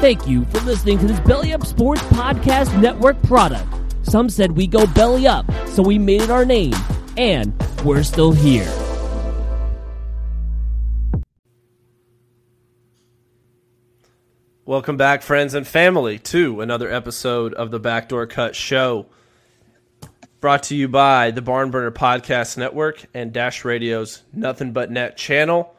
Thank you for listening to this Belly Up Sports Podcast Network product. Some said we go belly up, so we made it our name, and we're still here. Welcome back, friends and family, to another episode of the Backdoor Cut Show. Brought to you by the Barnburner Podcast Network and Dash Radio's Nothing But Net channel.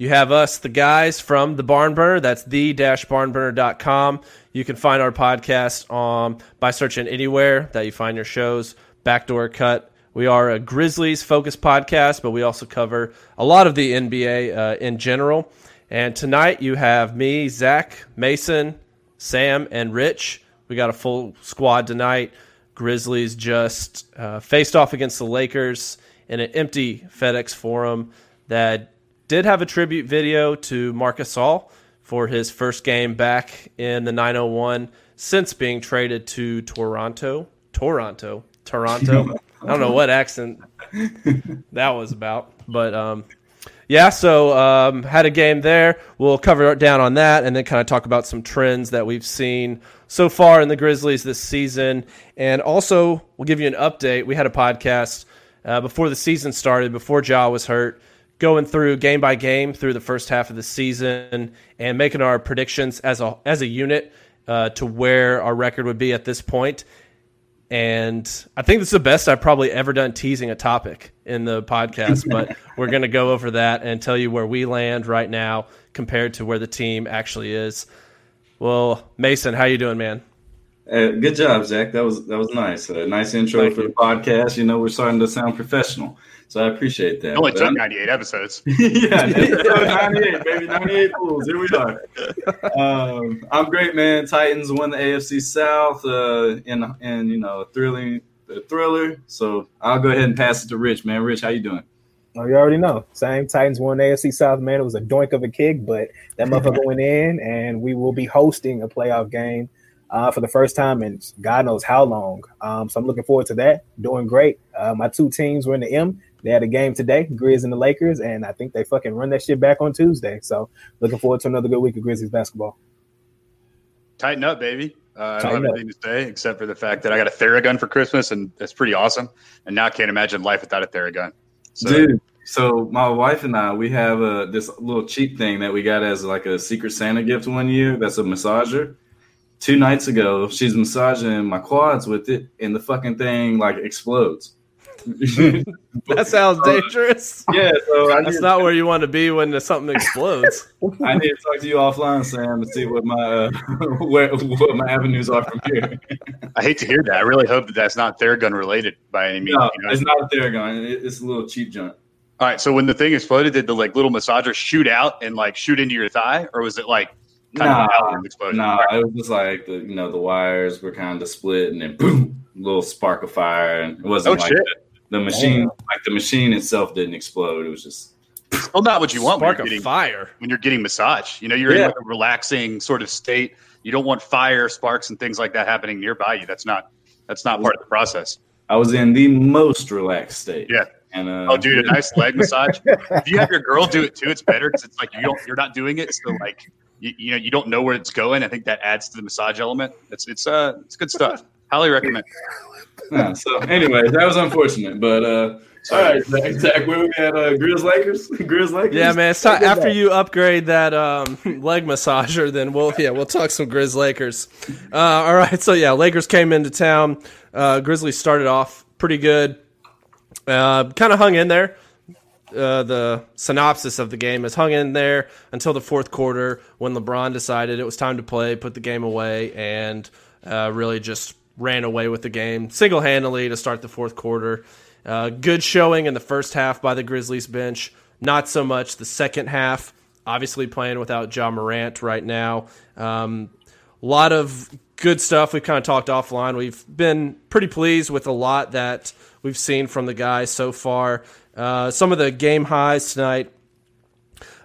You have us, the guys from the Barnburner. That's the-barnburner.com. You can find our podcast um, by searching anywhere that you find your shows. Backdoor Cut. We are a Grizzlies focused podcast, but we also cover a lot of the NBA uh, in general. And tonight you have me, Zach, Mason, Sam, and Rich. We got a full squad tonight. Grizzlies just uh, faced off against the Lakers in an empty FedEx Forum that did have a tribute video to Marc Gasol for his first game back in the 901 since being traded to Toronto. Toronto. Toronto. I don't know what accent that was about, but um, yeah. So um, had a game there. We'll cover down on that, and then kind of talk about some trends that we've seen so far in the Grizzlies this season, and also we'll give you an update. We had a podcast uh, before the season started, before Ja was hurt going through game by game through the first half of the season and making our predictions as a as a unit uh, to where our record would be at this point. And I think this is the best I've probably ever done teasing a topic in the podcast, but we're going to go over that and tell you where we land right now compared to where the team actually is. Well, Mason, how you doing, man? Uh, good job, Zach. That was that was nice. A nice intro Thank for you. the podcast. You know, we're starting to sound professional. So I appreciate that. It only but took 98 episodes. yeah, episode 98, baby, 98 pools. Here we are. Um, I'm great, man. Titans won the AFC South uh, in, in, you know, a thrilling a thriller. So I'll go ahead and pass it to Rich, man. Rich, how you doing? Oh, you already know. Same Titans won AFC South, man. It was a doink of a kick, but that motherfucker went in, and we will be hosting a playoff game uh, for the first time in God knows how long. Um, so I'm looking forward to that. Doing great. Uh, my two teams were in the M. They had a game today, Grizz and the Lakers, and I think they fucking run that shit back on Tuesday. So looking forward to another good week of Grizzlies basketball. Tighten up, baby. Uh, I don't have anything to say except for the fact that I got a Theragun for Christmas, and that's pretty awesome. And now I can't imagine life without a Theragun. So, Dude, so my wife and I, we have a this little cheap thing that we got as like a Secret Santa gift one year. That's a massager. Two nights ago, she's massaging my quads with it, and the fucking thing like explodes. that sounds dangerous. Yeah, so that's not where you want to be when something explodes. I need to talk to you offline, Sam, to see what my uh, where what my avenues are from here. I hate to hear that. I really hope that that's not Theragun related by any means. No, you know? it's not a Theragun. It's a little cheap junk. All right. So when the thing exploded, did the like little massager shoot out and like shoot into your thigh, or was it like kind nah, of explosion? Nah, it was just like the you know the wires were kind of split and then boom, a little spark of fire, and it wasn't oh, like shit. That the machine, like the machine itself, didn't explode. It was just well, not what you want. Spark when you're getting, fire when you're getting massage. You know, you're yeah. in like a relaxing sort of state. You don't want fire, sparks, and things like that happening nearby you. That's not that's not part of the process. I was in the most relaxed state. Yeah. And uh, oh, dude, a nice leg massage. if you have your girl do it too, it's better because it's like you don't you're not doing it, so like you, you know you don't know where it's going. I think that adds to the massage element. It's it's uh it's good stuff. Highly recommend. Yeah, so, anyways, that was unfortunate, but uh, all right, Zach, Zach, where we at? Uh, Grizz Lakers, Grizz Lakers. Yeah, man. It's time after you upgrade that um, leg massager, then we'll yeah we'll talk some Grizz Lakers. Uh, all right, so yeah, Lakers came into town. Uh, Grizzlies started off pretty good, uh, kind of hung in there. Uh, the synopsis of the game is hung in there until the fourth quarter when LeBron decided it was time to play, put the game away, and uh, really just ran away with the game single handedly to start the fourth quarter. Uh, good showing in the first half by the Grizzlies bench. Not so much the second half. Obviously, playing without Ja Morant right now. Um, a lot of good stuff. We've kind of talked offline. We've been pretty pleased with a lot that we've seen from the guys so far. Uh, some of the game highs tonight.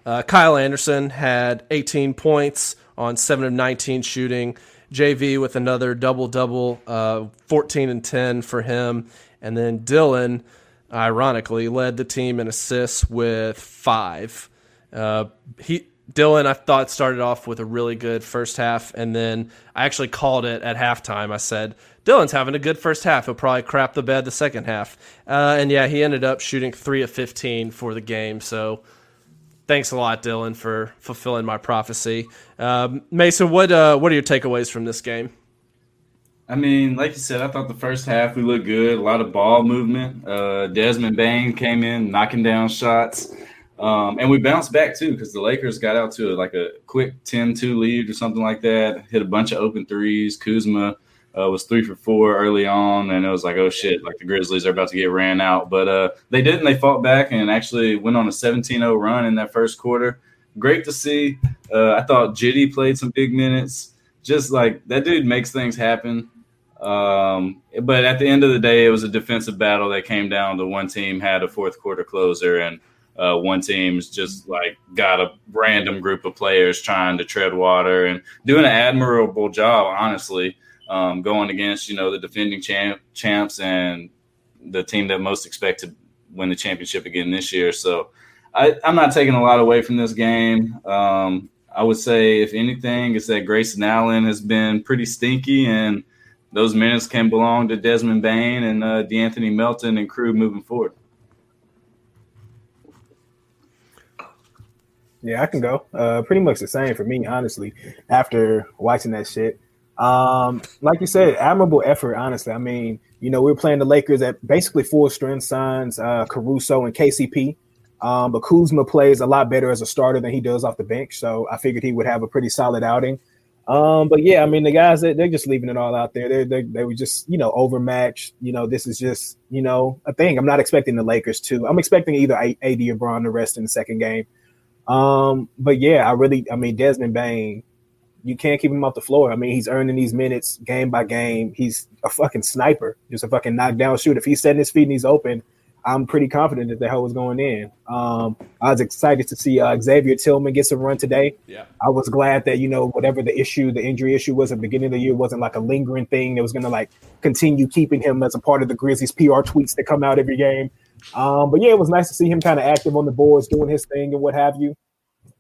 Uh, Kyle Anderson had 18 points on 7 of 19 shooting. JV with another double double, uh, 14 and 10 for him. And then Dillon, ironically, led the team in assists with five. Uh, he Dillon, I thought started off with a really good first half, and then I actually called it at halftime. I said Dillon's having a good first half. He'll probably crap the bed the second half, uh, and yeah, he ended up shooting three of fifteen for the game. So thanks a lot, Dillon, for fulfilling my prophecy. Um, Mason, what uh, what are your takeaways from this game? I mean, like you said, I thought the first half we looked good. A lot of ball movement. Uh, Desmond Bane came in knocking down shots. Um, and we bounced back too because the Lakers got out to like a quick 10-2 lead or something like that. Hit a bunch of open threes. Kuzma uh, was three for four early on, and it was like, oh shit, like the Grizzlies are about to get ran out. But uh, they didn't. They fought back and actually went on a 17-0 run in that first quarter. Great to see. Uh, I thought Giddey played some big minutes. Just like that dude makes things happen. Um, but at the end of the day, it was a defensive battle that came down to one team had a fourth quarter closer and – uh, one team's just like got a random group of players trying to tread water and doing an admirable job, honestly, um, going against you know the defending champ, champs and the team that most expect to win the championship again this year. So I, am not taking a lot away from this game. Um, I would say, if anything, it's that Grayson Allen has been pretty stinky, and those minutes can belong to Desmond Bane and uh, De'Anthony Melton and crew moving forward. Yeah, I can go. Uh, pretty much the same for me, honestly. After watching that shit, um, like you said, admirable effort. Honestly, I mean, you know, we were playing the Lakers at basically full strength signs, uh, Caruso and KCP. Um, but Kuzma plays a lot better as a starter than he does off the bench, so I figured he would have a pretty solid outing. Um, but yeah, I mean, the guys they're, they're just leaving it all out there. They they they were just you know overmatched. You know, this is just you know a thing. I'm not expecting the Lakers to. I'm expecting either AD or Bron to rest in the second game. Um, but yeah, I really, I mean, Desmond Bane, you can't keep him off the floor. I mean, he's earning these minutes game by game. He's a fucking sniper, just a fucking knockdown shooter. If he's setting his feet and he's open, I'm pretty confident that the hell was going in. Um, I was excited to see uh, Xavier Tillman get some run today. Yeah, I was glad that you know whatever the issue, the injury issue was at the beginning of the year, wasn't like a lingering thing that was going to like continue keeping him as a part of the Grizzlies PR tweets that come out every game. Um, but yeah, it was nice to see him kind of active on the boards, doing his thing and what have you.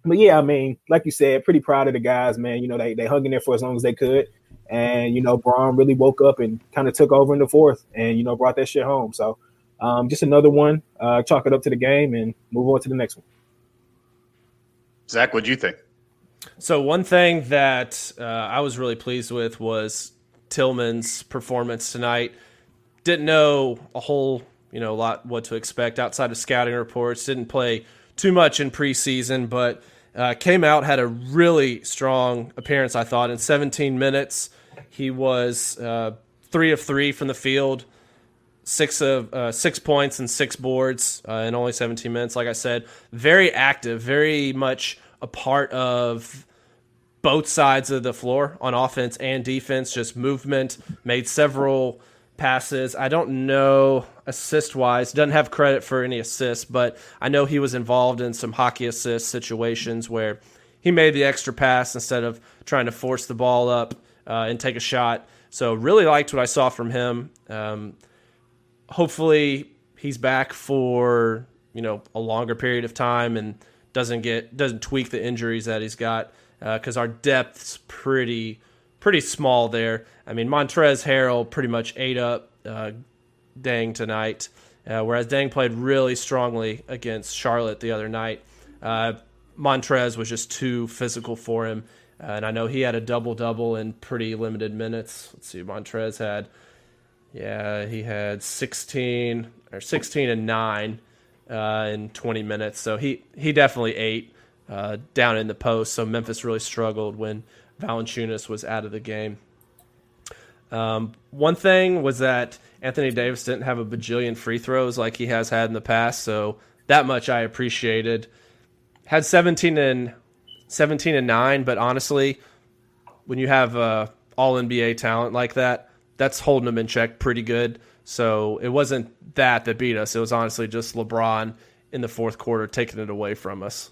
But yeah, I mean, like you said, pretty proud of the guys, man. You know, they they hung in there for as long as they could, and you know, Bron really woke up and kind of took over in the fourth, and you know, brought that shit home. So, um, just another one. Uh, chalk it up to the game and move on to the next one. Zach, what do you think? So one thing that uh, I was really pleased with was Tillman's performance tonight. Didn't know a whole you know, a lot what to expect outside of scouting reports. Didn't play too much in preseason, but uh, came out had a really strong appearance. I thought in 17 minutes he was uh, three of three from the field, six of uh, six points and six boards uh, in only 17 minutes. Like I said, very active, very much a part of both sides of the floor on offense and defense. Just movement, made several passes. I don't know assist wise, doesn't have credit for any assists, but I know he was involved in some hockey assist situations where he made the extra pass instead of trying to force the ball up uh, and take a shot. So really liked what I saw from him. Um, hopefully he's back for you know a longer period of time and doesn't get doesn't tweak the injuries that he's got because uh, our depth's pretty pretty small there. I mean, Montrezl Harrell pretty much ate up uh, Dieng tonight, uh, whereas Dieng played really strongly against Charlotte the other night. Uh, Montrez was just too physical for him, and I know he had a double double in pretty limited minutes. Let's see, Montrez had, yeah, he had 16 or 16 and nine uh, in 20 minutes, so he he definitely ate uh, down in the post. So Memphis really struggled when Valanciunas was out of the game. Um, one thing was that Anthony Davis didn't have a bajillion free throws like he has had in the past, so that much I appreciated. Had 17 and 17 and 9, but honestly, when you have uh, all NBA talent like that, that's holding them in check pretty good. So it wasn't that that beat us. It was honestly just LeBron in the fourth quarter taking it away from us.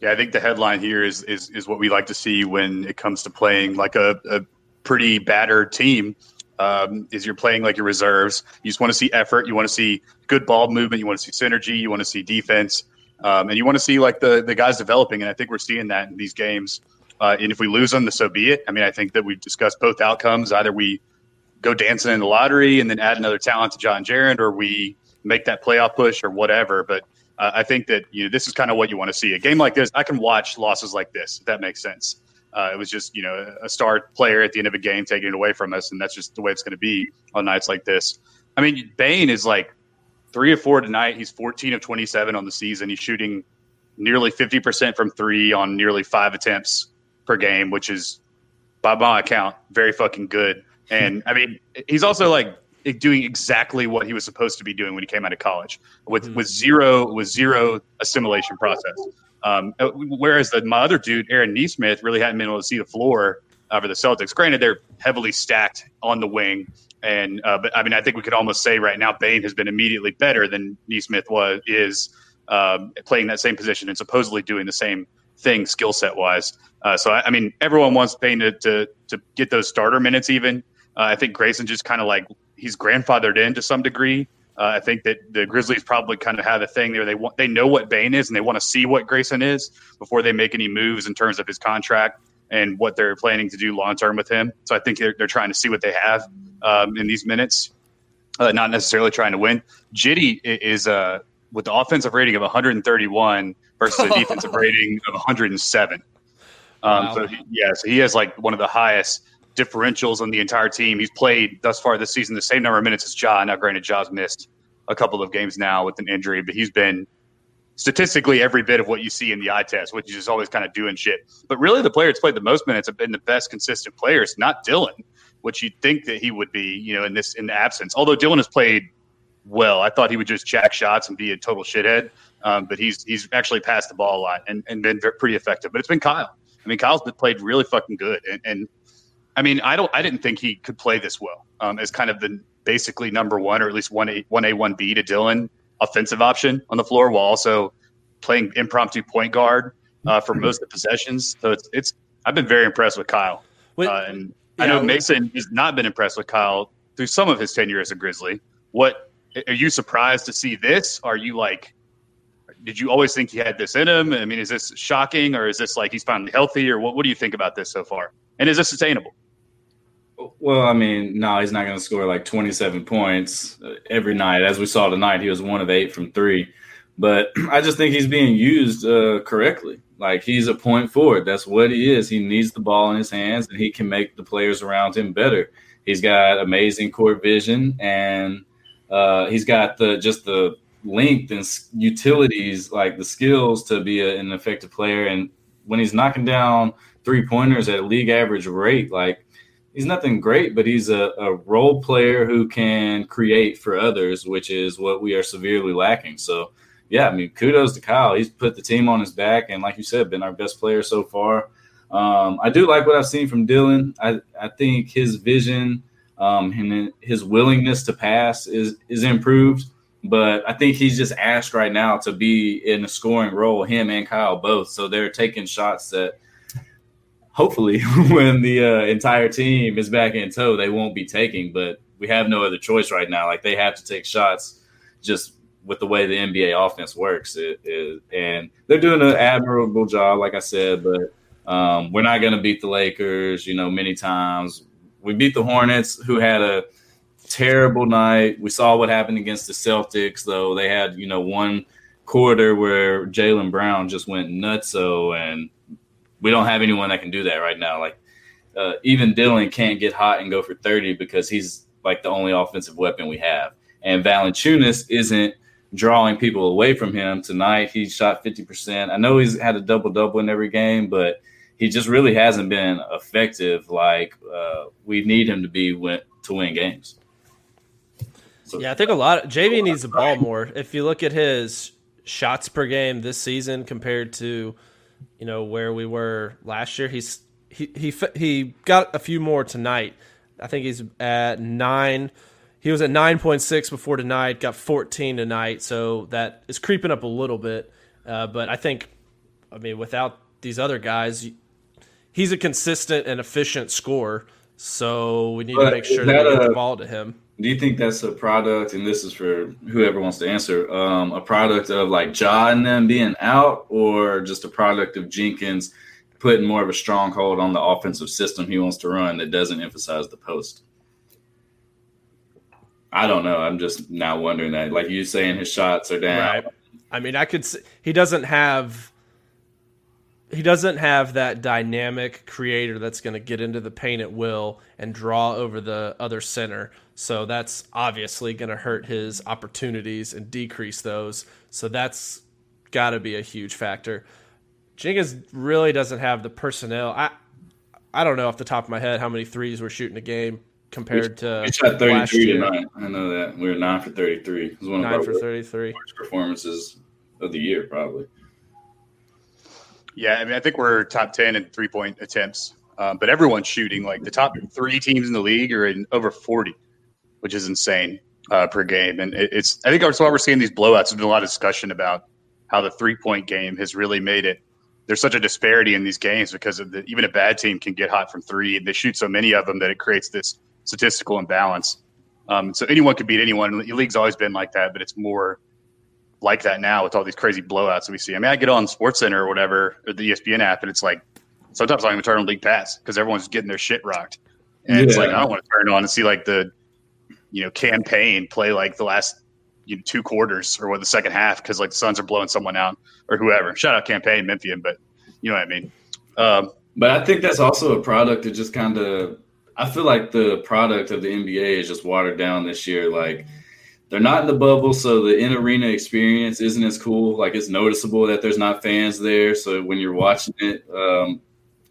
Yeah, I think the headline here is is is what we like to see when it comes to playing like a, a pretty battered team. Um, is you're playing like your reserves. You just want to see effort. You want to see good ball movement. You want to see synergy. You want to see defense. Um, and you want to see like the the guys developing, and I think we're seeing that in these games. Uh, and if we lose them, the so be it. I mean, I think that we've discussed both outcomes. Either we go dancing in the lottery and then add another talent to John Jarrett, or we make that playoff push or whatever. But uh, I think that you know this is kind of what you want to see. A game like this, I can watch losses like this. If that makes sense. Uh, it was just you know a star player at the end of a game taking it away from us, and that's just the way it's going to be on nights like this. I mean, Bane is like three or four tonight. He's 14 of 27 on the season. He's shooting nearly 50% from three on nearly five attempts per game, which is, by my account, very fucking good. And I mean, he's also like doing exactly what he was supposed to be doing when he came out of college with mm-hmm. with zero with zero assimilation process. Um, uh, whereas the, my other dude, Aaron Nesmith, really hadn't been able to see the floor uh, for the Celtics. Granted, they're heavily stacked on the wing, and uh, but I mean, I think we could almost say right now Bane has been immediately better than Nesmith was is um, playing that same position and supposedly doing the same thing skill set wise. Uh, so I, I, mean, everyone wants Bane to, to, to get those starter minutes. Even uh, I think Grayson just kind of like he's grandfathered in to some degree. Uh, I think that the Grizzlies probably kind of have a thing there. They want they know what Bane is and they want to see what Grayson is before they make any moves in terms of his contract and what they're planning to do long term with him. So I think they're, they're trying to see what they have um, in these minutes, uh, not necessarily trying to win. Giddey is uh, with the offensive rating of 131 versus a defensive rating of 107. Um, wow. So he, yeah, so he has like one of the highest differentials on the entire team. He's played thus far this season the same number of minutes as Ja. Now, granted, Ja's missed a couple of games now with an injury, but he's been statistically every bit of what you see in the eye test, which is just always kind of doing shit. But really, the player that's played the most minutes have been the best consistent players, not Dillon, which you'd think that he would be, you know, in this in the absence. Although Dillon has played well, I thought he would just jack shots and be a total shithead. Um, but he's he's actually passed the ball a lot and, and been pretty effective. But it's been Kyle. I mean, Kyle's been played really fucking good. And, and I mean, I don't I didn't think he could play this well um, as kind of the basically number one or at least one A one A one B to Dillon offensive option on the floor while also playing impromptu point guard uh, for most of the possessions. So it's it's I've been very impressed with Kyle, uh, and yeah, I know Mason has not been impressed with Kyle through some of his tenure as a Grizzly. What are you surprised to see this? Are you like? Did you always think he had this in him? I mean, is this shocking, or is this like he's finally healthy, or what? What do you think about this so far? And is this sustainable? Well, I mean, no, he's not going to score like 27 points uh, every night. As we saw tonight, he was one of eight from three. But I just think he's being used uh, correctly. Like he's a point forward. That's what he is. He needs the ball in his hands, and he can make the players around him better. He's got amazing court vision, and uh, he's got the just the length and utilities, like the skills to be a, an effective player. And when he's knocking down three pointers at league average rate, like he's nothing great, but he's a, a, role player who can create for others, which is what we are severely lacking. So, yeah, I mean, kudos to Kyle. He's put the team on his back, and like you said, been our best player so far. Um, I do like what I've seen from Dillon. I, I think his vision um, and his willingness to pass is is improved. But I think he's just asked right now to be in a scoring role, him and Kyle both. So they're taking shots that – hopefully when the uh, entire team is back in tow, they won't be taking. But we have no other choice right now. Like they have to take shots just with the way the NBA offense works. It, it, and they're doing an admirable job, like I said. But um, we're not going to beat the Lakers. You know, many times we beat the Hornets, who had a terrible night. We saw what happened against the Celtics, though. They had you know one quarter where Jaylen Brown just went nuts. So, and we don't have anyone that can do that right now. Like uh, even Dillon can't get hot and go for 30 because he's like the only offensive weapon we have. And Valanciunas isn't drawing people away from him tonight. He shot 50%. I know he's had a double double in every game, but he just really hasn't been effective like uh, we need him to be win- to win games. So, yeah, I think a lot of JV needs the ball more. If you look at his shots per game this season compared to you know where we were last year. He's he he he got a few more tonight. I think he's at nine. He was at nine point six before tonight. Got fourteen tonight, so that is creeping up a little bit. Uh, but I think, I mean, without these other guys, he's a consistent and efficient scorer. So we need but to make sure that, that we get the ball to him. Do you think that's a product, and this is for whoever wants to answer, um, a product of like Ja and them being out, or just a product of Jenkins putting more of a stronghold on the offensive system he wants to run that doesn't emphasize the post? I don't know. I'm just now wondering that. Like you saying, his shots are down. Right. I mean, I could. See, he doesn't have. He doesn't have that dynamic creator that's going to get into the paint at will and draw over the other center. So that's obviously going to hurt his opportunities and decrease those. So that's got to be a huge factor. Jenkins really doesn't have the personnel. I I don't know off the top of my head how many threes we're shooting a game compared to We shot 33 last year. tonight. I know that. We were 9 for 33. It was one of nine our for thirty three. worst performances of the year, probably. Yeah, I mean, I think we're top ten in three point attempts, um, but everyone's shooting. Like the top three teams in the league are in over forty, which is insane uh, per game. And it, it's I think that's why we're seeing these blowouts. There's been a lot of discussion about how the three point game has really made it. There's such a disparity in these games because of the, even a bad team can get hot from three. They shoot so many of them that it creates this statistical imbalance. Um, so anyone could beat anyone. The league's always been like that, but it's more like that now with all these crazy blowouts that we see. I mean, I get on SportsCenter or whatever, or the ESPN app, and it's like sometimes I don't even turn on League Pass because everyone's getting their shit rocked. And it's like I don't want to turn on and see like the you know Cam Payne play like the last you know, two quarters or what the second half because like the Suns are blowing someone out or whoever. Shout out Cam Payne Memphian, but you know what I mean. Um, But I think that's also a product of just kind of. I feel like the product of the NBA is just watered down this year. Like they're not in the bubble, so the in arena experience isn't as cool. Like it's noticeable that there's not fans there. So when you're watching it, um,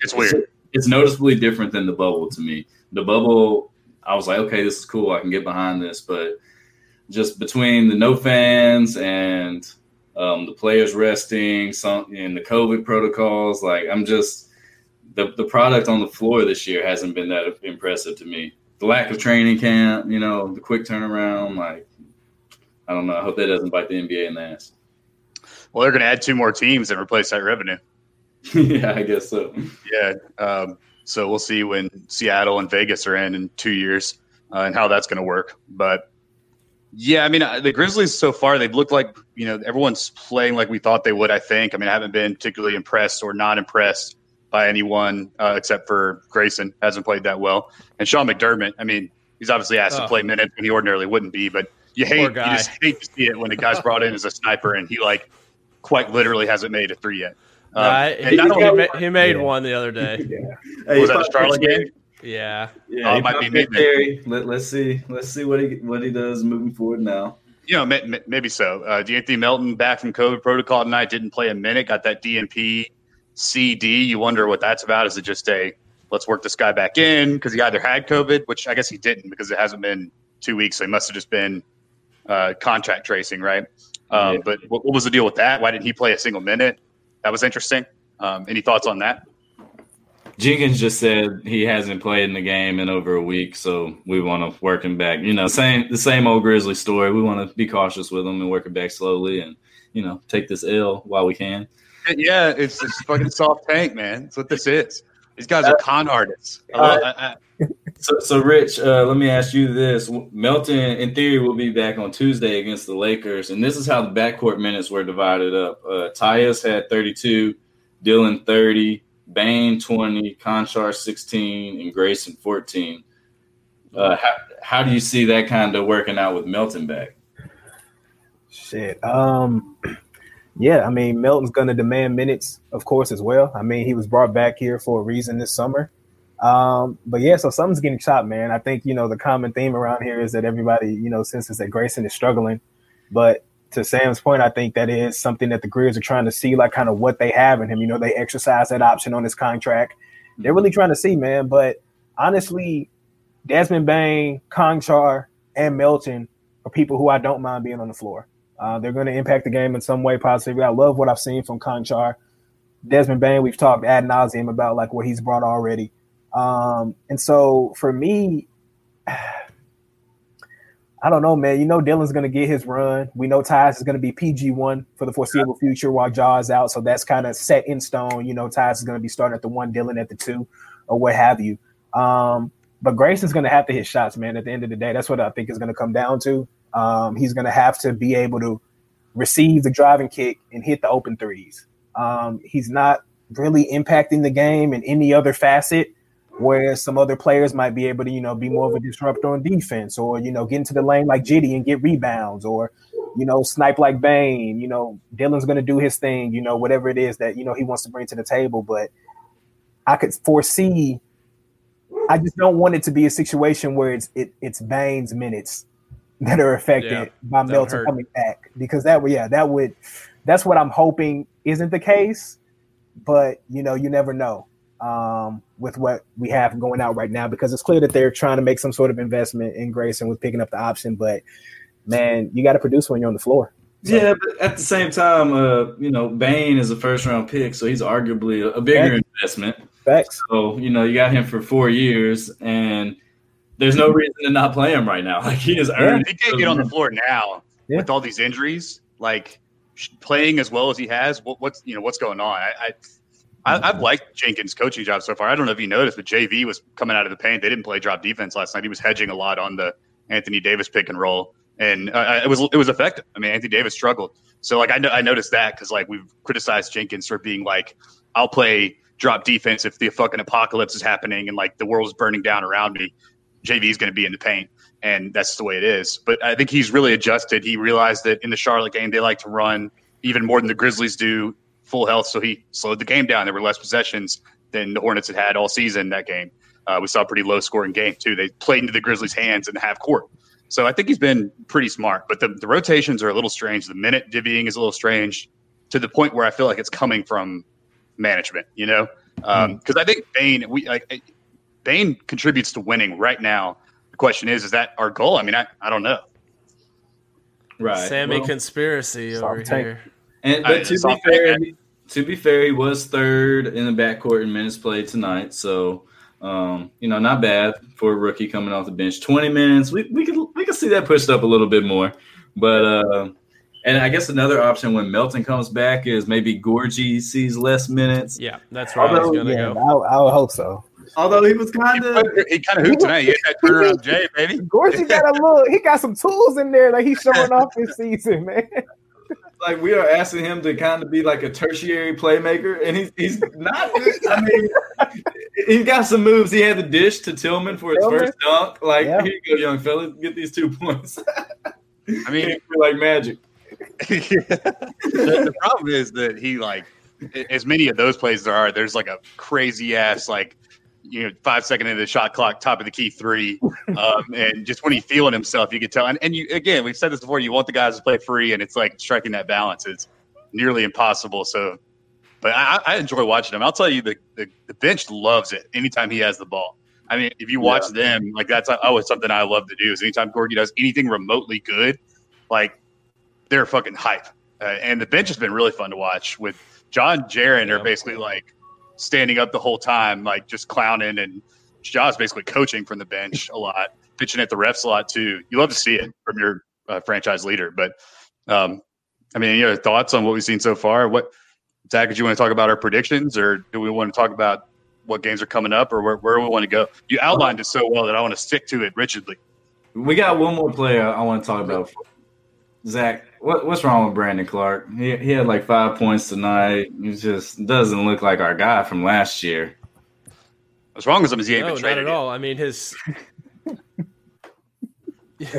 it's weird. It's noticeably different than the bubble to me. The bubble, I was like, okay, this is cool. I can get behind this. But just between the no fans and um, the players resting, some and the COVID protocols, like I'm just the the product on the floor this year hasn't been that impressive to me. The lack of training camp, you know, the quick turnaround, like I don't know. I hope that doesn't bite the NBA in the ass. Well, they're going to add two more teams and replace that revenue. yeah, I guess so. Yeah. Um, so we'll see when Seattle and Vegas are in in two years uh, and how that's going to work. But yeah, I mean, uh, the Grizzlies so far, they've looked like, you know, everyone's playing like we thought they would, I think. I mean, I haven't been particularly impressed or not impressed by anyone uh, except for Grayson, hasn't played that well. And Sean McDermott, I mean, he's obviously asked to Oh. play minutes when he ordinarily wouldn't be, but you hate, you just hate to see it when a guy's brought in as a sniper and he, like, quite literally hasn't made a three yet. Um, Nah, he, not he only- he made Yeah. one the other day. Yeah. Hey, was that he a Charlotte game? Yeah. Yeah, Oh, he might might be be Terry. Let, let's see. Let's see what he what he does moving forward now. You know, may- may- maybe so. Uh, De'Anthony Melton back from COVID protocol tonight didn't play a minute. Got that DNP CD. You wonder what that's about. Is it just a let's work this guy back in because he either had COVID, which I guess he didn't because it hasn't been two weeks. So he must have just been uh, contact tracing, right? Um, Yeah. But what, what was the deal with that? Why didn't he play a single minute? That was interesting. Um, any thoughts on that? Jenkins just said he hasn't played in the game in over a week, so we want to work him back. You know, same the same old Grizzly story. We want to be cautious with him and work it back slowly, and you know, take this L while we can. Yeah, it's it's fucking soft tank, man. That's what this is. These guys are con artists. I I- I- So, so Rich, uh, let me ask you this: Melton, in theory, will be back on Tuesday against the Lakers, and this is how the backcourt minutes were divided up. Uh, Tyus had 32, Dillon 30, Bane 20, Konchar 16, and Grayson 14. Uh, how, how do you see that kind of working out with Melton back? Shit. Um, yeah, I mean, Melton's going to demand minutes, of course, as well. I mean, he was brought back here for a reason this summer. Um, but yeah, so something's getting chopped, man. I think, you know, the common theme around here is that everybody, you know, senses that Grayson is struggling. But to Sam's point, I think that is something that the Grizz are trying to see, like kind of what they have in him. You know, they exercise that option on his contract. They're really trying to see, man. But honestly, Desmond Bane, Konchar, and Melton are people who I don't mind being on the floor. Uh, they're going to impact the game in some way positively. I love what I've seen from Konchar. Desmond Bane, we've talked ad nauseum about like what he's brought already. Um, and so for me, I don't know, man. You know, Dillon's going to get his run. We know Tyus is going to be PG one for the foreseeable future while Ja is out. So that's kind of set in stone. You know, Tyus is going to be starting at the one, Dillon at the two, or what have you. Um, but Grayson's going to have to hit shots, man. At the end of the day, that's what I think is going to come down to. Um, he's going to have to be able to receive the driving kick and hit the open threes. Um, he's not really impacting the game in any other facet, whereas some other players might be able to, you know, be more of a disruptor on defense, or you know, get into the lane like Jitty and get rebounds, or you know, snipe like Bane. You know, Dillon's going to do his thing. You know, whatever it is that you know he wants to bring to the table, but I could foresee I just don't want it to be a situation where it's it, it's Bane's minutes that are affected Yeah, by Melton coming back because that would yeah that would that's what I'm hoping isn't the case, but you know you never know um, with what we have going out right now because it's clear that they're trying to make some sort of investment in Grayson with picking up the option, but man, you got to produce when you're on the floor. Yeah, but at the same time, uh, you know, Bane is a first round pick, so he's arguably a, a bigger Yeah. investment. Facts. So, you know, you got him for four years, and there's no reason to not play him right now. Like he has earned. If he can't get on the floor now Yeah. with all these injuries, like playing as well as he has, what, what's you know what's going on? I, I I, I've liked Jenkins' coaching job so far. I don't know if you noticed, but JV was coming out of the paint. They didn't play drop defense last night. He was hedging a lot on the Anthony Davis pick and roll, and uh, it was it was effective. I mean, Anthony Davis struggled, so like I know, I noticed that because like we've criticized Jenkins for being like, I'll play drop defense if the fucking apocalypse is happening and like the world's burning down around me. JV is going to be in the paint, and that's the way it is. But I think he's really adjusted. He realized that in the Charlotte game, they like to run even more than the Grizzlies do full health, so he slowed the game down. There were less possessions than the Hornets had had all season that game. Uh, we saw a pretty low scoring game too. They played into the Grizzlies' hands in the half court. So I think he's been pretty smart. But the, the rotations are a little strange. The minute divvying is a little strange to the point where I feel like it's coming from management. You know, because I think Bane we like Bane contributes to winning right now. The question is, is that our goal? I mean, I, I don't know. right. Sammy Well, conspiracy over tank. here. And I- but to be fair, fake, he- to be fair, he was third in the backcourt in minutes played tonight. So um, you know, not bad for a rookie coming off the bench. Twenty minutes, we we could we could see that pushed up a little bit more. But uh, and I guess another option when Melton comes back is maybe Gorgui sees less minutes. Yeah, that's where I was Although, gonna yeah, go. I, I would hope so. Although he was kind of He kind of hooped tonight. He hit that turnaround J, baby. Gorgui got a little. He got some tools in there that he's showing off this season, man. like we are asking him to kind of be like a tertiary playmaker, and he's he's not. I mean, he got some moves. He had the dish to Tillman for his Tillman? first dunk. Like Yeah. here you go, young fella, get these two points. I mean, like magic. the, the problem is that he like as many of those plays there are. There's like a crazy ass like you know five second into the shot clock, top of the key three, um, and just when he's feeling himself, you can tell. And, and you again, we've said this before. You want the guys to play free, and it's like striking that balance is nearly impossible. So, but I, I enjoy watching him. I'll tell you, the, the the bench loves it anytime he has the ball. I mean, if you watch them, like that's always something I love to do. Is anytime Gorgui does anything remotely good, like they're fucking hype. Uh, and the bench has been really fun to watch with John Jaron are Yeah. basically like standing up the whole time, like just clowning, and John's basically coaching from the bench a lot, pitching at the refs a lot too. You love to see it from your uh, franchise leader. But um, I mean, any other thoughts on what we've seen so far? What Zach, did you want to talk about our predictions, or do we want to talk about what games are coming up, or where, where we want to go? You outlined it so well that I want to stick to it rigidly. We got one more player I want to talk about. Zach, what, what's wrong with Brandon Clarke? He, he had like five points tonight. He just doesn't look like our guy from last year. What's wrong with him is he ain't No, been not traded. at yet. all. I mean, his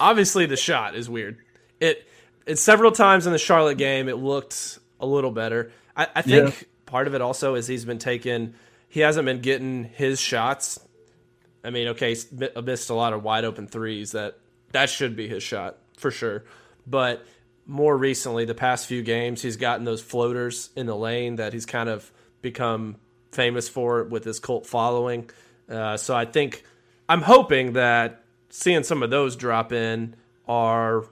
obviously the shot is weird. It it several times in the Charlotte game it looked a little better. I, I think Yeah. part of it also is he's been taking he hasn't been getting his shots. I mean, okay, he's missed a lot of wide open threes that that should be his shot for sure. But more recently, the past few games, he's gotten those floaters in the lane that he's kind of become famous for with his cult following. Uh, so I think I'm hoping that seeing some of those drop in are,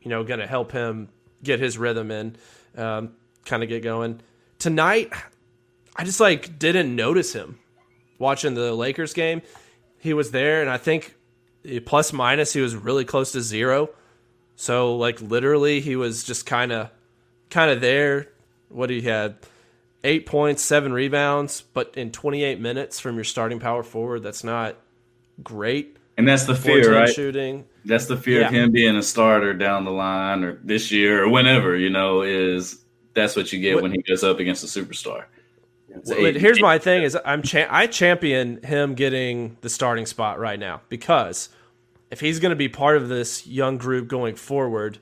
you know, going to help him get his rhythm in, um, kind of get going. Tonight, I just like didn't notice him watching the Lakers game. He was there, and I think eh, plus minus he was really close to zero. So like literally, he was just kind of kind of there. What he had eight points, seven rebounds, but in 28 minutes from your starting power forward, that's not great. And that's the fear, right? Shooting. That's the fear of him being a starter down the line or this year or whenever, you know, is that's what you get What- when he goes up against a superstar. Eight- here's my thing: is I'm cha- I champion him getting the starting spot right now because if he's going to be part of this young group going forward,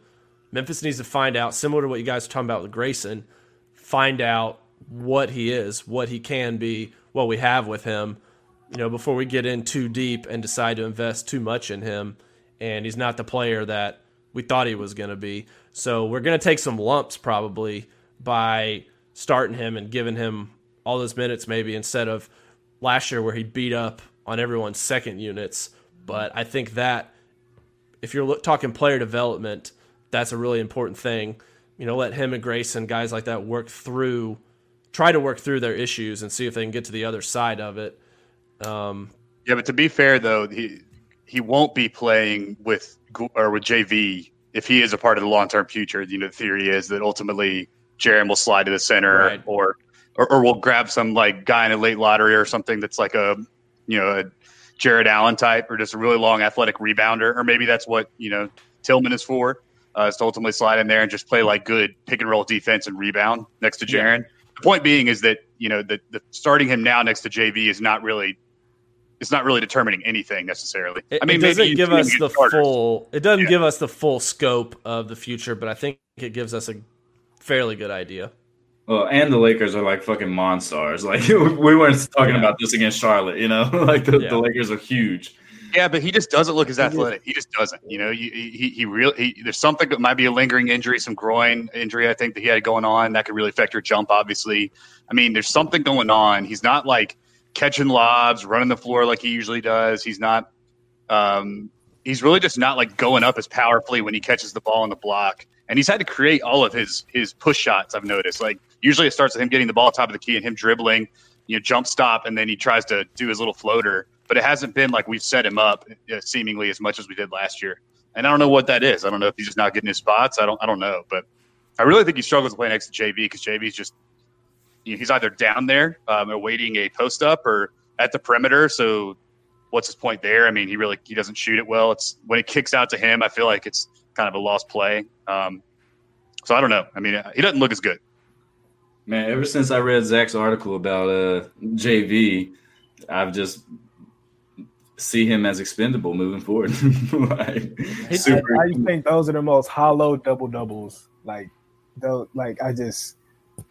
Memphis needs to find out, similar to what you guys are talking about with Grayson, find out what he is, what he can be, what we have with him. You know, before we get in too deep and decide to invest too much in him, and he's not the player that we thought he was going to be. So we're going to take some lumps probably by starting him and giving him all those minutes maybe instead of last year where he beat up on everyone's second units. But I think that if you're talking player development, that's a really important thing. You know, let him and Grayson, guys like that, work through, try to work through their issues and see if they can get to the other side of it. Um, Yeah, but to be fair though, he he won't be playing with or with JV if he is a part of the long term future. You know, the theory is that ultimately Jaren will slide to the center Right. or, or or we'll grab some like guy in a late lottery or something that's like a you know a Jarrett Allen type or just a really long athletic rebounder or maybe that's what you know Tillman is for. Uh, is to ultimately slide in there and just play like good pick and roll defense and rebound next to Yeah. Jaren. The point being is that you know the, the starting him now next to JV is not really it's not really determining anything necessarily. It, I mean, it doesn't give us the starters. full. It doesn't Yeah. give us the full scope of the future, but I think it gives us a fairly good idea. Well, and the Lakers are like fucking monsters. Like we weren't talking Yeah. about this against Charlotte, you know. like the, Yeah. the Lakers are huge. Yeah, but he just doesn't look as athletic. He just doesn't. You know, you, he he really he, there's something that might be a lingering injury, some groin injury. I think that he had going on that could really affect your jump. Obviously, I mean, there's something going on. He's not like catching lobs, running the floor like he usually does. He's not. Um, he's really just not like going up as powerfully when he catches the ball in the block. And he's had to create all of his his push shots. I've noticed. Like usually it starts with him getting the ball top of the key and him dribbling, you know, jump stop, and then he tries to do his little floater. But it hasn't been like we've set him up uh, seemingly as much as we did last year. And I don't know what that is. I don't know if he's just not getting his spots. I don't. I don't know. But I really think he struggles to play next to JV because JV's just you know, he's either down there um, awaiting a post up or at the perimeter. So what's his point there? I mean, he really he doesn't shoot it well. It's when it kicks out to him, I feel like it's kind of a lost play. Um, so I don't know. I mean, he doesn't look as good. Man, ever since I read Zach's article about uh, JV, I've just see him as expendable moving forward. like, super, I, I think those are the most hollow double doubles. Like, though, like I just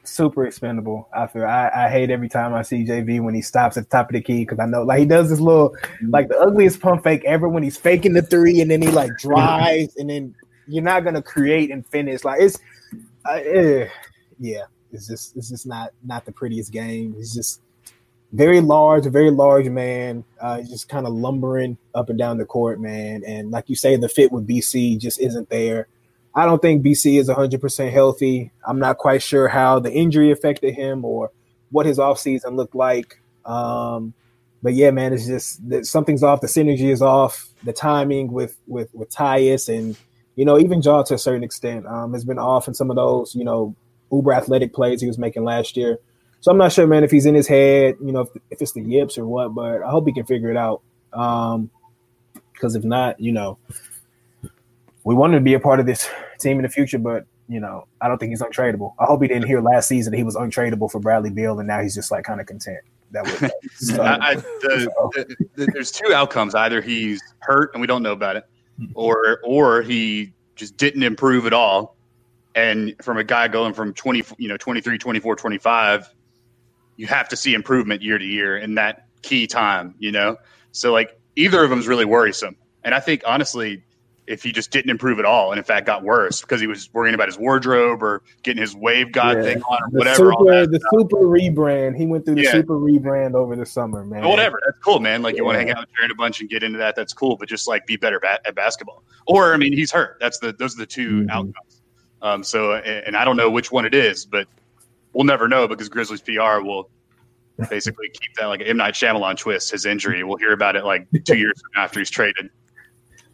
super expendable. I feel I, I hate every time I see JV when he stops at the top of the key because I know like he does this little like the ugliest pump fake ever when he's faking the three and then he like drives and then you're not gonna create and finish. Like it's, uh, yeah, it's just it's just not not the prettiest game. It's just very large, very large man, uh, just kind of lumbering up and down the court, man. And like you say, the fit with BC just isn't there. I don't think BC is 100% healthy. I'm not quite sure how the injury affected him or what his offseason looked like. Um, but yeah, man, it's just that something's off. The synergy is off. The timing with with with Tyus and you know even Ja to a certain extent um, has been off in some of those you know uber athletic plays he was making last year. So I'm not sure, man, if he's in his head, you know, if, if it's the yips or what. But I hope he can figure it out. Um, because if not, you know, we want him to be a part of this team in the future, but you know, I don't think he's untradeable. I hope he didn't hear last season that he was untradeable for Bradley Beal, and now he's just like kind of content. That was so, I, I, the, the, the, there's two outcomes. Either he's hurt and we don't know about it, or or he just didn't improve at all. And from a guy going from 20, you know, 23, 24, 25, you have to see improvement year to year in that key time, you know? So like either of them is really worrisome. And I think honestly, if he just didn't improve at all and in fact got worse because he was worrying about his wardrobe or getting his wave god Yeah. thing on or the whatever. all super, the super rebrand. He went through the Yeah. super rebrand over the summer, man. Whatever. That's cool, man. Like you want to hang out with Jared a bunch and get into that. That's cool. But just like be better ba- at basketball. Or I mean, he's hurt. That's the those are the 2 Mhm. outcomes. Um, so and, I don't know which one it is, but we'll never know because Grizzlies PR will basically keep that like an M Night Shyamalan twist. His injury. We'll hear about it like two years after he's traded.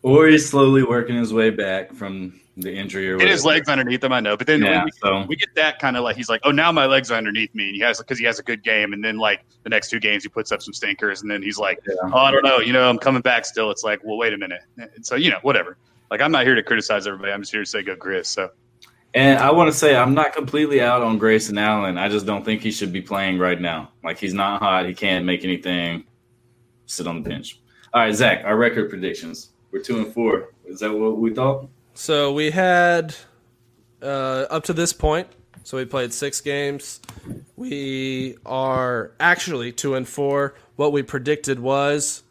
or he's slowly working his way back from the injury or his legs underneath him, I know. But then Yeah, we, so we get that kind of like he's like, oh, now my legs are underneath me, and he has because he has a good game, and then like the next two games he puts up some stinkers, and then he's like, yeah. oh, I don't know, you know, I'm coming back still. It's like, well, wait a minute. And so you know, whatever. Like I'm not here to criticize everybody. I'm just here to say go Grizz. So And I want to say I'm not completely out on Grayson Allen. I just don't think he should be playing right now. Like he's not hot. He can't make anything. Sit on the bench. All right, Zach. Our record predictions. We're two and four. Is that what we thought? So we had uh, up to this point. So we played six games. We are actually two and four. What we predicted was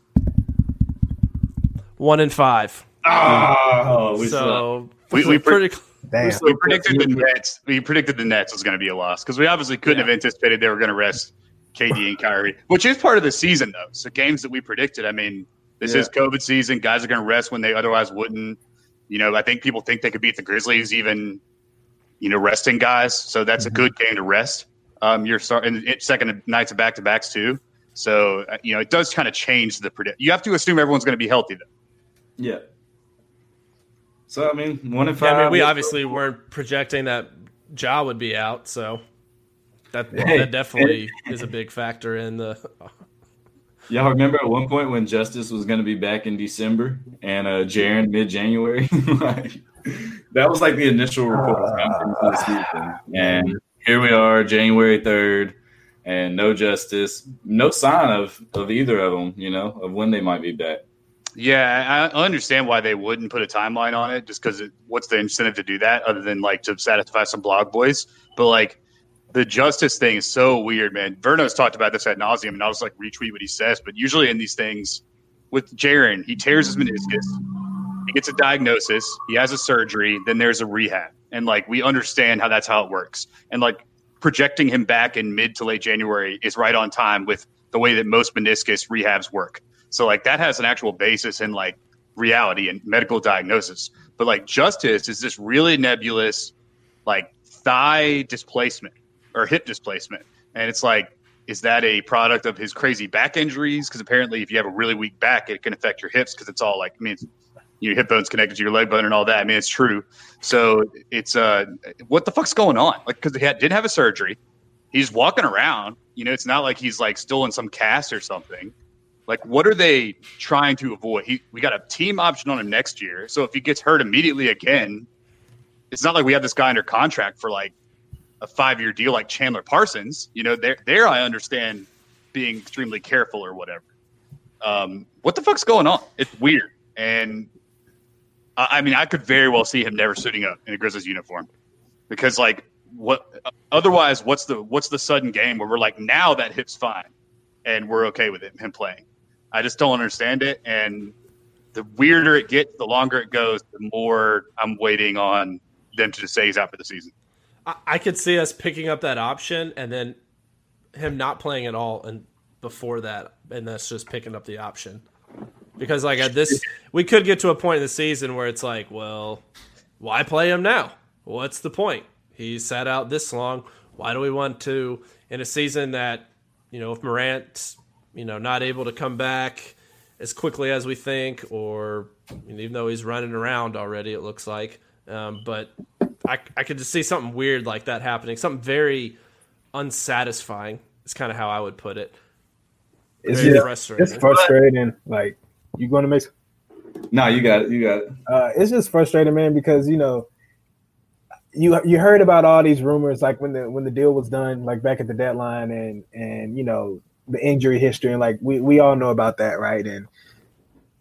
one and five. Oh, we so We- we pre- pretty. Damn. we predicted the Nets. We predicted the Nets was going to be a loss because we obviously couldn't Yeah. have anticipated they were going to rest KD and Kyrie, which is part of the season though. So games that we predicted. I mean, this Yeah. is COVID season. Guys are going to rest when they otherwise wouldn't. You know, I think people think they could beat the Grizzlies even. You know, resting guys. So that's a good game to rest. Um, you're starting second nights of back to backs too. So uh, you know, it does kind of change the predict. You have to assume everyone's going to be healthy though. Yeah. So I mean, one and Yeah, five. I mean, we obviously weren't projecting that Ja would be out, so that Hey, that definitely is a big factor in the. Y'all remember at one point when Justice was going to be back in December and uh, Jaren mid January? like, that was like the initial report coming into the season. And here we are, January 3rd, and no Justice, no sign of, of either of them, you know, of when they might be back. Yeah, I I understand why they wouldn't put a timeline on it, just because what's the incentive to do that other than like to satisfy some blog boys? But like the justice thing is so weird, man. Verno's talked about this ad nauseum, and I'll just like retweet what he says. But usually in these things, with Jaren, he tears his meniscus, he gets a diagnosis, he has a surgery, then there's a rehab, and like we understand how that's how it works, and like projecting him back in mid to late January is right on time with the way that most meniscus rehabs work. So like that has an actual basis in like reality and medical diagnosis. But like justice is this really nebulous like thigh displacement or hip displacement. And it's like, is that a product of his crazy back injuries? Because apparently if you have a really weak back, it can affect your hips because it's all like I mean your hip bone's connected to your leg bone and all that. I mean it's true. So it's uh what the fuck's going on? Like because he had, did have a surgery. He's walking around. You know, it's not like he's like still in some cast or something. Like, what are they trying to avoid? He, we got a team option on him next year. So if he gets hurt immediately again, it's not like we have this guy under contract for like a five year deal like Chandler Parsons. You know, there, there I understand being extremely careful or whatever. Um, what the fuck's going on? It's weird. And I, I mean, I could very well see him never suiting up in a Grizzlies uniform because, like, what otherwise? What's the what's the sudden game where we're like, now that hip's fine and we're okay with it, him playing? I just don't understand it. And the weirder it gets, the longer it goes, the more I'm waiting on them to just say he's out for the season. I, could see us picking up that option and then him not playing at all, and before that, and that's just picking up the option. Because like at this, we could get to a point in the season where it's like, well, why play him now? What's the point? He sat out this long. Why do we want to in a season that you know if Morant, you know, not able to come back as quickly as we think, or I mean, even though he's running around already, it looks like. Um, but I, I could just see something weird like that happening. Something very unsatisfying. Is kind of how I would put it. It's, Very just, frustrating. it's frustrating. Like you going to make. No, you got it. You got it. Uh, it's just frustrating, man, because you know, you you heard about all these rumors, like when the when the deal was done, like back at the deadline, and and you know the injury history, and like we we all know about that, right? And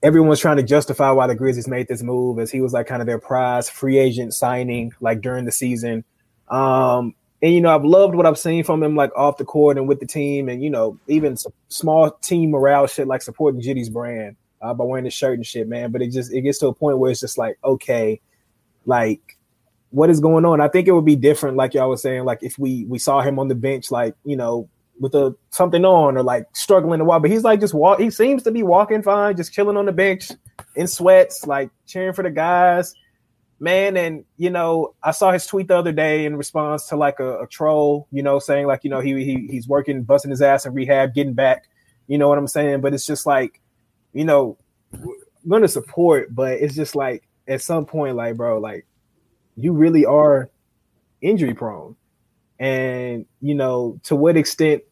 everyone's trying to justify why the Grizzlies made this move, as he was like kind of their prize free agent signing, like during the season. Um, and you know, I've loved what I've seen from him, like off the court and with the team, and you know, even small team morale shit, like supporting Jitty's brand uh, by wearing his shirt and shit, man. But it just it gets to a point where it's just like, okay, like what is going on? I think it would be different, like y'all was saying, like if we we saw him on the bench, like you know, with a something on or like struggling to walk. But he's like just walk. He seems to be walking fine, just chilling on the bench in sweats, like cheering for the guys. Man, and you know, I saw his tweet the other day in response to like a, a troll, you know, saying like, you know, he, he he's working, busting his ass in rehab, getting back. You know what I'm saying? But it's just like, you know, I'm gonna support, but it's just like at some point, like, bro, like you really are injury prone. And, you know, to what extent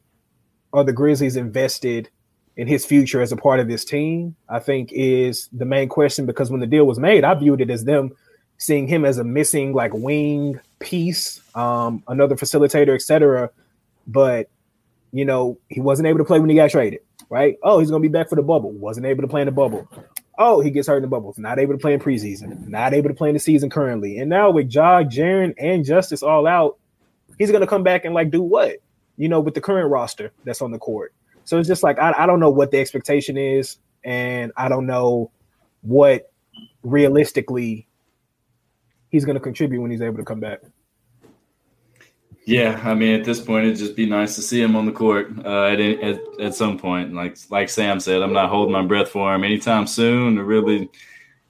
are the Grizzlies invested in his future as a part of this team? I think is the main question because when the deal was made, I viewed it as them seeing him as a missing like wing piece, um, another facilitator, etc. But you know, he wasn't able to play when he got traded, right? Oh, he's gonna be back for the bubble. Wasn't able to play in the bubble. Oh, he gets hurt in the bubble. Not able to play in preseason. Not able to play in the season currently. And now with Ja, Jaren, and Justice all out, he's gonna come back and like do what? You know, with the current roster that's on the court. So it's just like I, I don't know what the expectation is, and I don't know what realistically he's going to contribute when he's able to come back. Yeah, I mean, at this point, it'd just be nice to see him on the court uh, at, at at some point. Like like Sam said, I'm not holding my breath for him anytime soon. Or really,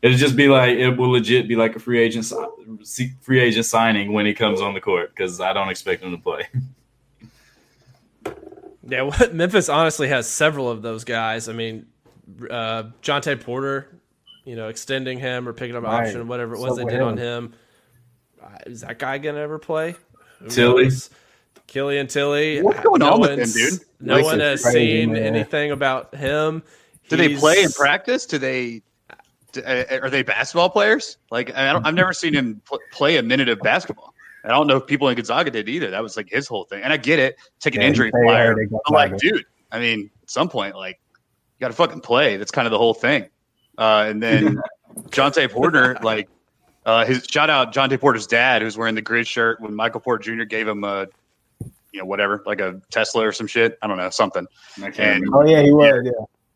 it'll just be like it will legit be like a free agent free agent signing when he comes on the court because I don't expect him to play. Yeah, what Memphis honestly has several of those guys. I mean, uh, Jontay Porter, you know, extending him or picking up an right. option, whatever it was so they did him. on him. Uh, is that guy gonna ever play? Tilly, Killian Tilly. What's going no on with him, dude? No one has crazy, seen man. anything about him. Do He's... they play in practice? Do they? Do, uh, are they basketball players? Like I have never seen him pl- play a minute of basketball. I don't know if people in Gonzaga did either. That was like his whole thing. And I get it, take an yeah, injury flyer. I'm like, dude, I mean, at some point, like, you got to fucking play. That's kind of the whole thing. Uh, and then Jontay Porter, like, uh, his shout out Jontay Porter's dad, who's wearing the grid shirt when Michael Porter Jr. gave him a, you know, whatever, like a Tesla or some shit. I don't know, something. And, oh yeah, he was. Yeah,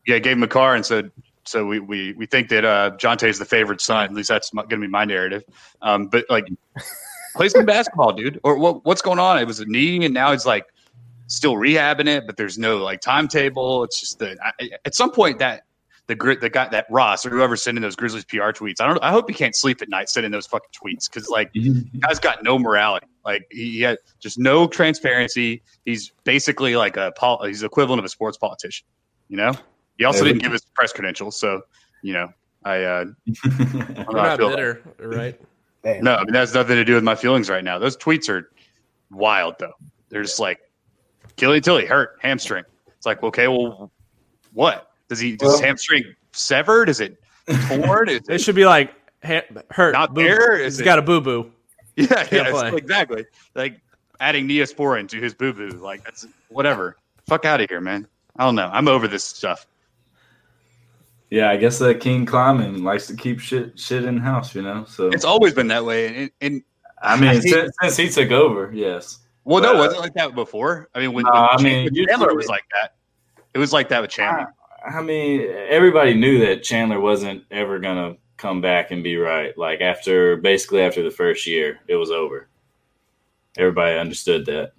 yeah, gave him a car and said, so we we we think that uh, is the favorite son. At least that's going to be my narrative. Um, but like, play some basketball, dude. Or what? What's going on? It was a knee, and now it's like still rehabbing it, but there's no like timetable. It's just that at some point that the grit that got that Ross or whoever's sending those Grizzlies PR tweets. I don't. I hope he can't sleep at night sending those fucking tweets because like guy's got no morality. Like he had just no transparency. He's basically like a he's the equivalent of a sports politician. You know. He also didn't give his press credentials, so you know I. uh I'm not bitter, like. right? No, I mean that has nothing to do with my feelings right now. Those tweets are wild though. They're just like Killian Tilly hurt hamstring. It's like okay, well, what does he? Does well, his hamstring severed? Is it torn? Is it, it should be like ha- hurt. Not boo- there. Is He's it, got a boo boo. Yeah, yeah, exactly. Like adding Neosporin to his boo boo. Like that's whatever. Fuck out of here, man. I don't know. I'm over this stuff. Yeah, I guess that King Kleiman likes to keep shit shit in house, you know. So it's always been that way, and, and I mean, I since, since, he took over, yes. Well, but, no, wasn't like that before. I mean, when, uh, I mean, Chandler was like that. It was like that with Chandler. I, I mean, everybody knew that Chandler wasn't ever gonna come back and be right. Like after basically after the first year, it was over. Everybody understood that.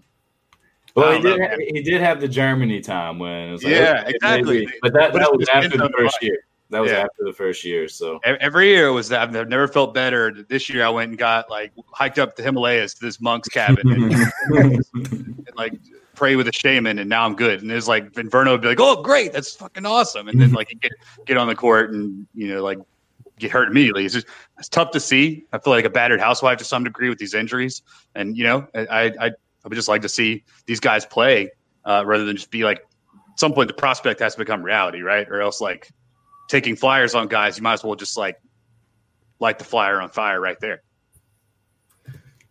Well, he did. Know, have, he did have the Germany time when it was like, yeah, exactly. Maybe, but that, but that was after the first year. That was yeah. after the first year. So every year was that. I've never felt better. This year I went and got like hiked up the Himalayas to this monk's cabin and, and like pray with a shaman, and now I'm good. And it's like Inverno would be like, "Oh, great, that's fucking awesome," and then like get get on the court and you know like get hurt immediately. It's just it's tough to see. I feel like a battered housewife to some degree with these injuries, and you know I I I would just like to see these guys play uh, rather than just be like. At some point, the prospect has to become reality, right? Or else, like taking flyers on guys, you might as well just like light the flyer on fire right there.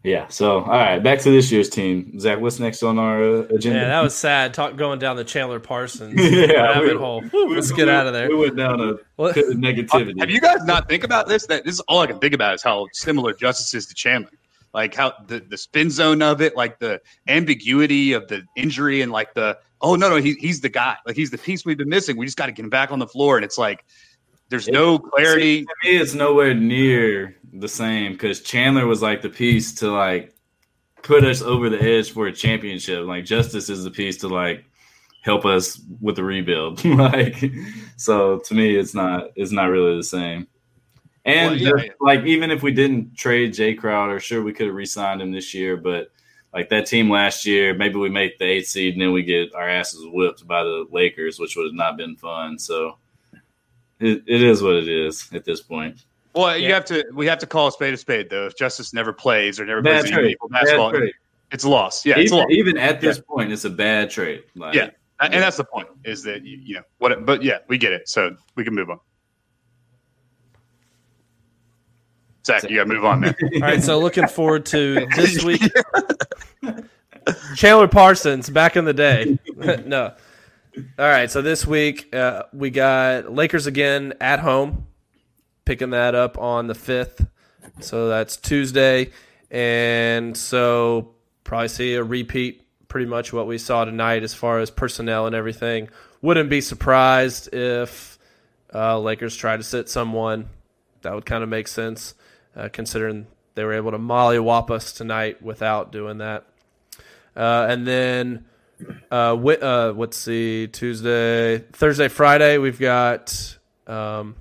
Yeah. So, all right, back to this year's team. Zach, what's next on our uh, agenda? Yeah, that was sad. Talk going down the Chandler Parsons yeah, rabbit we, hole. Woo, let's we, get out of there. We went down a negativity. Have you guys not think about this? That this is all I can think about is how similar Justice is to Chandler like how the, the spin zone of it, like the ambiguity of the injury, and like the oh no no he, he's the guy, like he's the piece we've been missing. We just got to get him back on the floor, and it's like there's no clarity. See, to me, it's nowhere near the same because Chandler was like the piece to like put us over the edge for a championship. Like Justice is the piece to like help us with the rebuild. like so to me, it's not it's not really the same. And well, yeah, just, like even if we didn't trade Jae Crowder, sure we could have re-signed him this year, but like that team last year, maybe we make the eighth seed and then we get our asses whipped by the Lakers, which would have not been fun. So it, it is what it is at this point. Well, you have to. We have to call a spade a spade, though. If Justice never plays or never Bad plays any trade. basketball, trade. it's a loss. Yeah, it's a even, loss. even at this point, it's a bad trade. Like, Yeah. And that's the point is that you, you know what? But yeah, we get it. So we can move on. Zach, you got to move on, man. All right, so looking forward to this week. Chandler Parsons back in the day. no. All right, so this week uh, we got Lakers again at home, picking that up on the fifth. So that's Tuesday, and so probably see a repeat, pretty much what we saw tonight as far as personnel and everything. Wouldn't be surprised if uh, Lakers try to sit someone. That would kind of make sense, uh, considering they were able to mollywop us tonight without doing that. Uh, and then, uh, wi- uh, let's see, Tuesday, Thursday, Friday, we've got um,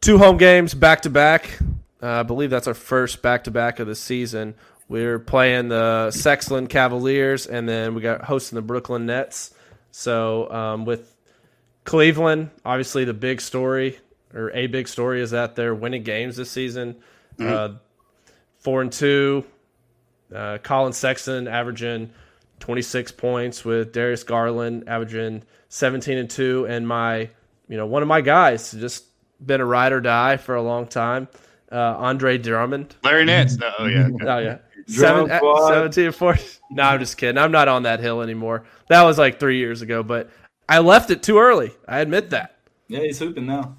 two home games back to back. Uh, I believe that's our first back to back of the season. We're playing the Sexland Cavaliers, and then we got hosting the Brooklyn Nets. So um, with Cleveland, obviously the big story or a big story is that they're winning games this season. Uh, four and two. Uh, Colin Sexton averaging 26 points with Darius Garland averaging 17 and two, and my you know one of my guys just been a ride or die for a long time. Uh, Andre Drummond. Larry Nance. No, oh yeah. Oh yeah. Drum Seven, squad. 17 4. No, I'm just kidding. I'm not on that hill anymore. That was like three years ago, but I left it too early. I admit that. yeah, he's hooping now.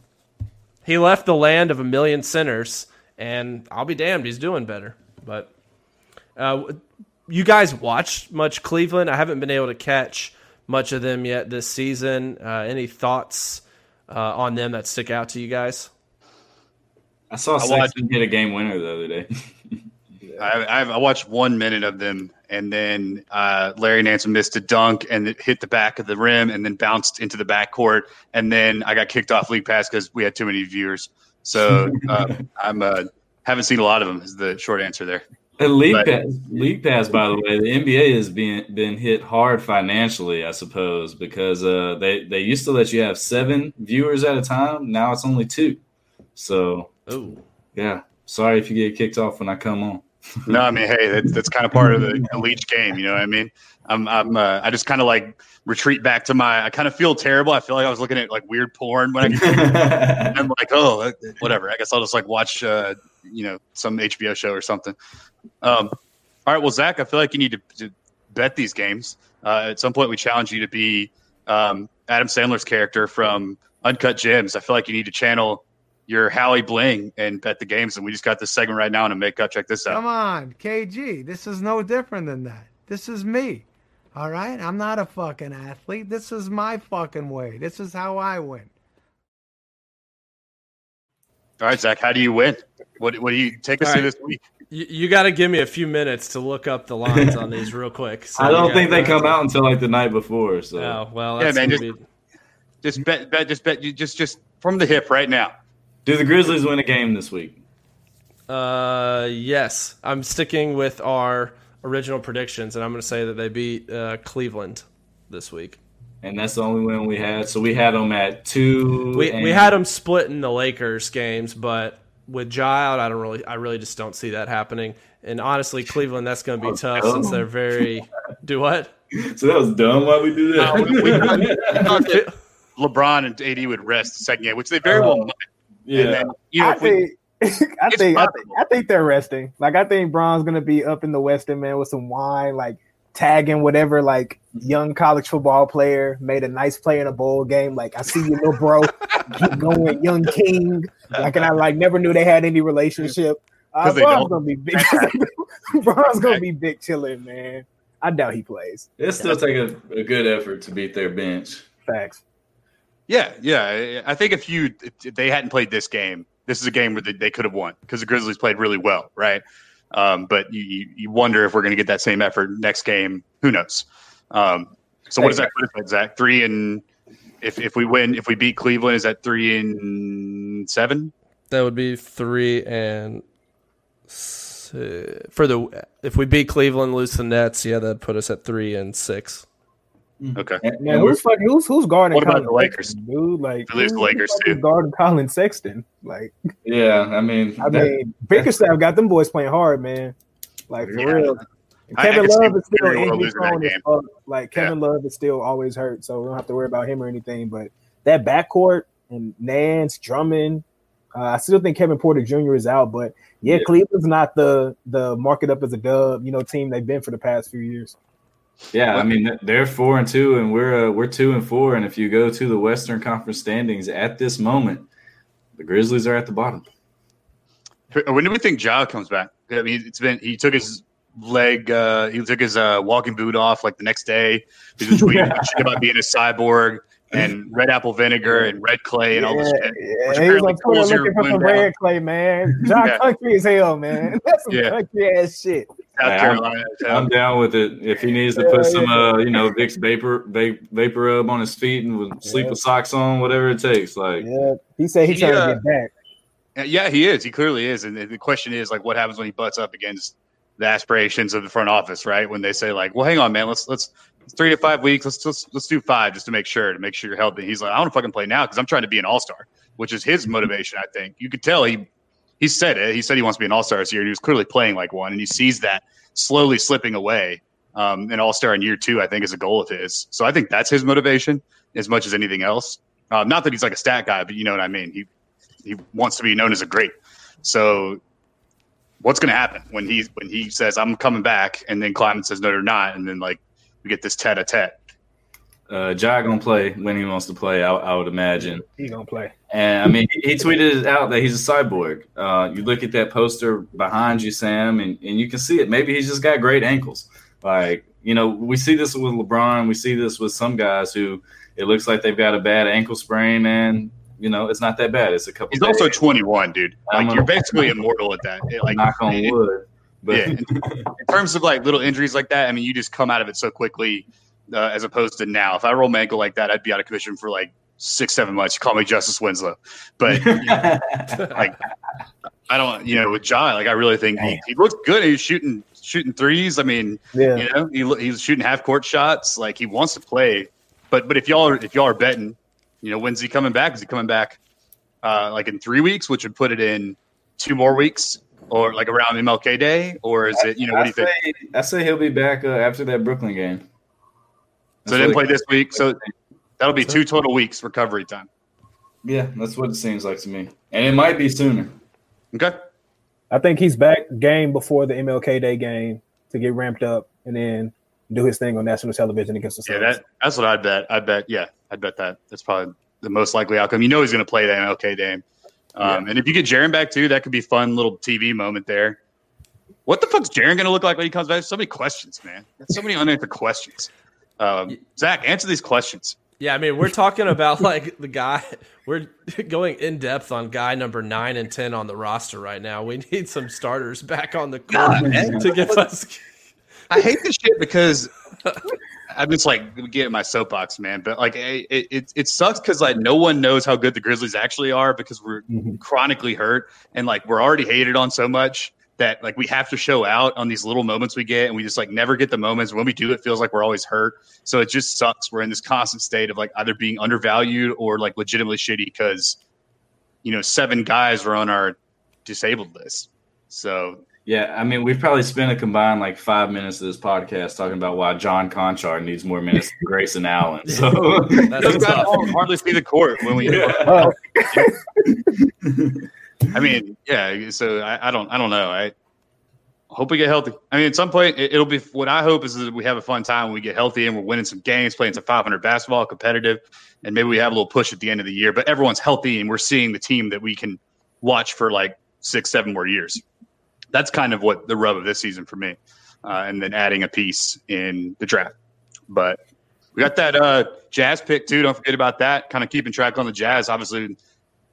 He left the land of a million sinners, and I'll be damned, he's doing better. But uh, you guys watched much Cleveland? I haven't been able to catch much of them yet this season. Uh, any thoughts uh, on them that stick out to you guys? I saw I Sexton hit a game winner the other day. I, I've, I watched one minute of them, and then uh, Larry Nance missed a dunk and it hit the back of the rim, and then bounced into the backcourt, and then I got kicked off League Pass because we had too many viewers. So uh, I'm uh, haven't seen a lot of them. Is the short answer there. A league But- pass, league pass. By the way, the NBA has been been hit hard financially, I suppose, because uh, they they used to let you have seven viewers at a time. Now it's only two. So Oh, yeah, sorry if you get kicked off when I come on. No, I mean, hey, that's, that's kind of part of the, leech game. You know what I mean? I'm, I'm, uh, I just kind of like retreat back to my. I kind of feel terrible. I feel like I was looking at like weird porn when I. I'm like, oh, uh, whatever. I guess I'll just like watch, uh, you know, some HBO show or something. Um, all right. Well, Zach, I feel like you need to, to bet these games. Uh, at some point, we challenge you to be um, Adam Sandler's character from Uncut Gems. I feel like you need to channel your Hallie Bling and bet the games. And we just got this segment right now in a makeup. Uh, check this out. Come on, KG. This is no different than that. This is me. All right? I'm not a fucking athlete. This is my fucking way. This is how I win. All right, Zach, how do you win? What, what do you take us All through right. this week? you, you got to give me a few minutes to look up the lines on these real quick. So I don't think they come out until like the night before. So Oh well, Yeah, man, gonna be- Just bet, bet, just bet, you just, just from the hip right now. Do the Grizzlies win a game this week? Uh, yes, I'm sticking with our original predictions, and I'm going to say that they beat uh, Cleveland this week. And that's the only win we had. So we had them at two. We and- we had them splitting the Lakers games, but with Ja out, I don't really, I really just don't see that happening. And honestly, Cleveland, that's going to be Oh, tough no. since they're very. Do what? So that was dumb. Why we do that? Uh, we- we thought- we thought that LeBron and AD would rest the second game, which they very well might. Yeah. Then, you know, I if we, think, I think, I think. I think they're resting. Like I think Bron's gonna be up in the Western man with some wine, like tagging whatever like young college football player made a nice play in a bowl game. Like I see you, little bro, keep going, young king. Like and I like never knew they had any relationship. Uh, 'Cause they Bron's gonna be big. Bron's gonna be big chilling, man. I doubt he plays. It still take a, a good effort to beat their bench. Facts. Yeah, yeah. I think if you if they hadn't played this game, this is a game where they, could have won because the Grizzlies played really well, right? Um, but you, you wonder if we're going to get that same effort next game. Who knows? Um, so what does that put us Zach? Three and if if we win, if we beat Cleveland, is that three and seven? That would be three and s- for the if we beat Cleveland, lose the Nets, yeah, that'd put us at three and six. Okay. And- Man, who's fucking who's who's guarding What about Colin the Lakers? Sexton, dude? Like They lose the who- who Lakers, fucking too. guarding Colin Sexton. Like yeah, I mean, I that- mean, Bickerstaff got them boys playing hard, man. Like for Yeah. real. And I- I Kevin can Love is still injury losing prone as game. Like Kevin Love is still always hurt, so we don't have to worry about him or anything. But that backcourt and Nance, Drummond, uh, I still think Kevin Porter Jr. is out. But yeah, Yeah. Cleveland's not the the market up as a dub, you know, team they've been for the past few years. Yeah, I mean they're four and two, and we're uh, we're two and four. And if you go to the Western Conference standings at this moment, the Grizzlies are at the bottom. When do we think Ja comes back? I mean, it's been he took his leg, uh, he took his uh, walking boot off like the next day. He was tweeting about being a cyborg and red apple vinegar and red clay and all this shit. Yeah, which he was apparently on Twitter looking for some down. red clay, man. John Yeah. country as hell, man. That's some Yeah. country ass shit. South Hey, I'm- I'm down with it. If he needs to put some, uh, you know, Vicks vapor va- vapor rub on his feet and with sleep Yeah. with socks on, whatever it takes. Like, Yeah, he said he's He, trying uh, to get back. Yeah, he is. He clearly is. And the the question is, like, what happens when he butts up against the aspirations of the front office, right? When they say, like, well, hang on, man, let's let's it's three to five weeks. Let's let's let's do five just to make sure to make sure you're healthy. He's like, I want to fucking play now because I'm trying to be an all star, which is his motivation. I think you could tell he he said it. He said he wants to be an all star this year. He was clearly playing like one, and he sees that slowly slipping away. Um, an all star in year two, I think, is a goal of his. So I think that's his motivation as much as anything else. Um, not that he's like a stat guy, but you know what I mean. He he wants to be known as a great. So what's going to happen when he when he says I'm coming back, and then Kleiman says no, you're not, and then like we get this tete a tete. uh, Ja gonna play when he wants to play. I, I would imagine. He gonna play. And I mean, he, he tweeted out that he's a cyborg. Uh, you look at that poster behind you, Sam, and, and you can see it. Maybe he's just got great ankles. Like, you know, we see this with LeBron. We see this with some guys who it looks like they've got a bad ankle sprain, and you know, it's not that bad. It's a couple. He's days. also 21, dude. I'm Like a- you're basically immortal at that. It, like knock on it- wood. But yeah, in, in terms of like little injuries like that, I mean, you just come out of it so quickly, uh, as opposed to now. If I roll my ankle like that, I'd be out of commission for like six, seven months. You call me Justice Winslow, but like I don't, you know, with Ja, like I really think he, he looks good. He's shooting shooting threes. I mean, Yeah. you know, he, he's shooting half court shots. Like he wants to play. But but if y'all are if y'all are betting, you know, when's he coming back? Is he coming back uh, like in three weeks, which would put it in two more weeks, or like around MLK Day, or is it? You know, what do you think? I say, he'll be back uh, after that Brooklyn game. So they didn't play this week. So that'll be two total weeks recovery time. Yeah, that's what it seems like to me, and it might be sooner. Okay. I think he's back game before the MLK Day game to get ramped up and then do his thing on national television against the Yeah, that that's what I'd bet. I bet. Yeah, I'd bet that. That's probably the most likely outcome. You know, he's going to play the MLK game. Um, And if you get Jaren back too, that could be fun little TV moment there. What the fuck's Jaren going to look like when he comes back? So many questions, man. There's so many unanswered questions. Um, Zach, answer these questions. Yeah, I mean, we're talking about like the guy. We're going in depth on guy number nine and ten on the roster right now. We need some starters back on the court God, to give us. I hate this shit because I'm just like getting my soapbox, man. But like, it it, it sucks because like no one knows how good the Grizzlies actually are because we're Mhm. chronically hurt and like we're already hated on so much that like we have to show out on these little moments we get and we just like never get the moments when we do it feels like we're always hurt so it just sucks we're in this constant state of like either being undervalued or like legitimately shitty because you know seven guys are on our disabled list so Yeah, I mean, we've probably spent a combined like five minutes of this podcast talking about why John Konchar needs more minutes than Grayson Allen. So That's those guys tough. hardly see the court when we Oh, I mean, yeah. So I, I don't, I don't know. I hope we get healthy. I mean, at some point, it, will be. What I hope is that we have a fun time when we get healthy and we're winning some games, playing some 500 basketball, competitive, and maybe we have a little push at the end of the year. But everyone's healthy and we're seeing the team that we can watch for like six, seven more years. That's kind of what the rub of this season for me, uh, and then adding a piece in the draft. But we got that uh, Jazz pick too. Don't forget about that. Kind of keeping track on the Jazz. Obviously,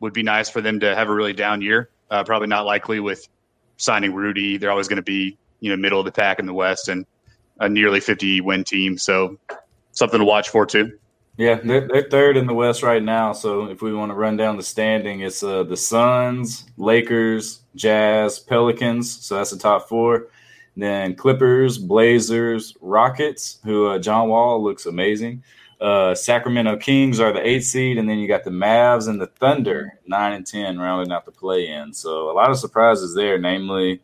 would be nice for them to have a really down year. Uh, probably not likely with signing Rudy. They're always going to be you know middle of the pack in the West and a nearly 50 win team. So something to watch for too. yeah, they're, they're third in the West right now. So if we want to run down the standing, it's uh, the Suns, Lakers, Jazz, Pelicans. So that's the top four. Then Clippers, Blazers, Rockets, who uh, John Wall looks amazing. Uh, Sacramento Kings are the eighth seed, and then you got the Mavs and the Thunder, nine and ten, rounding out the play-in. So a lot of surprises there, namely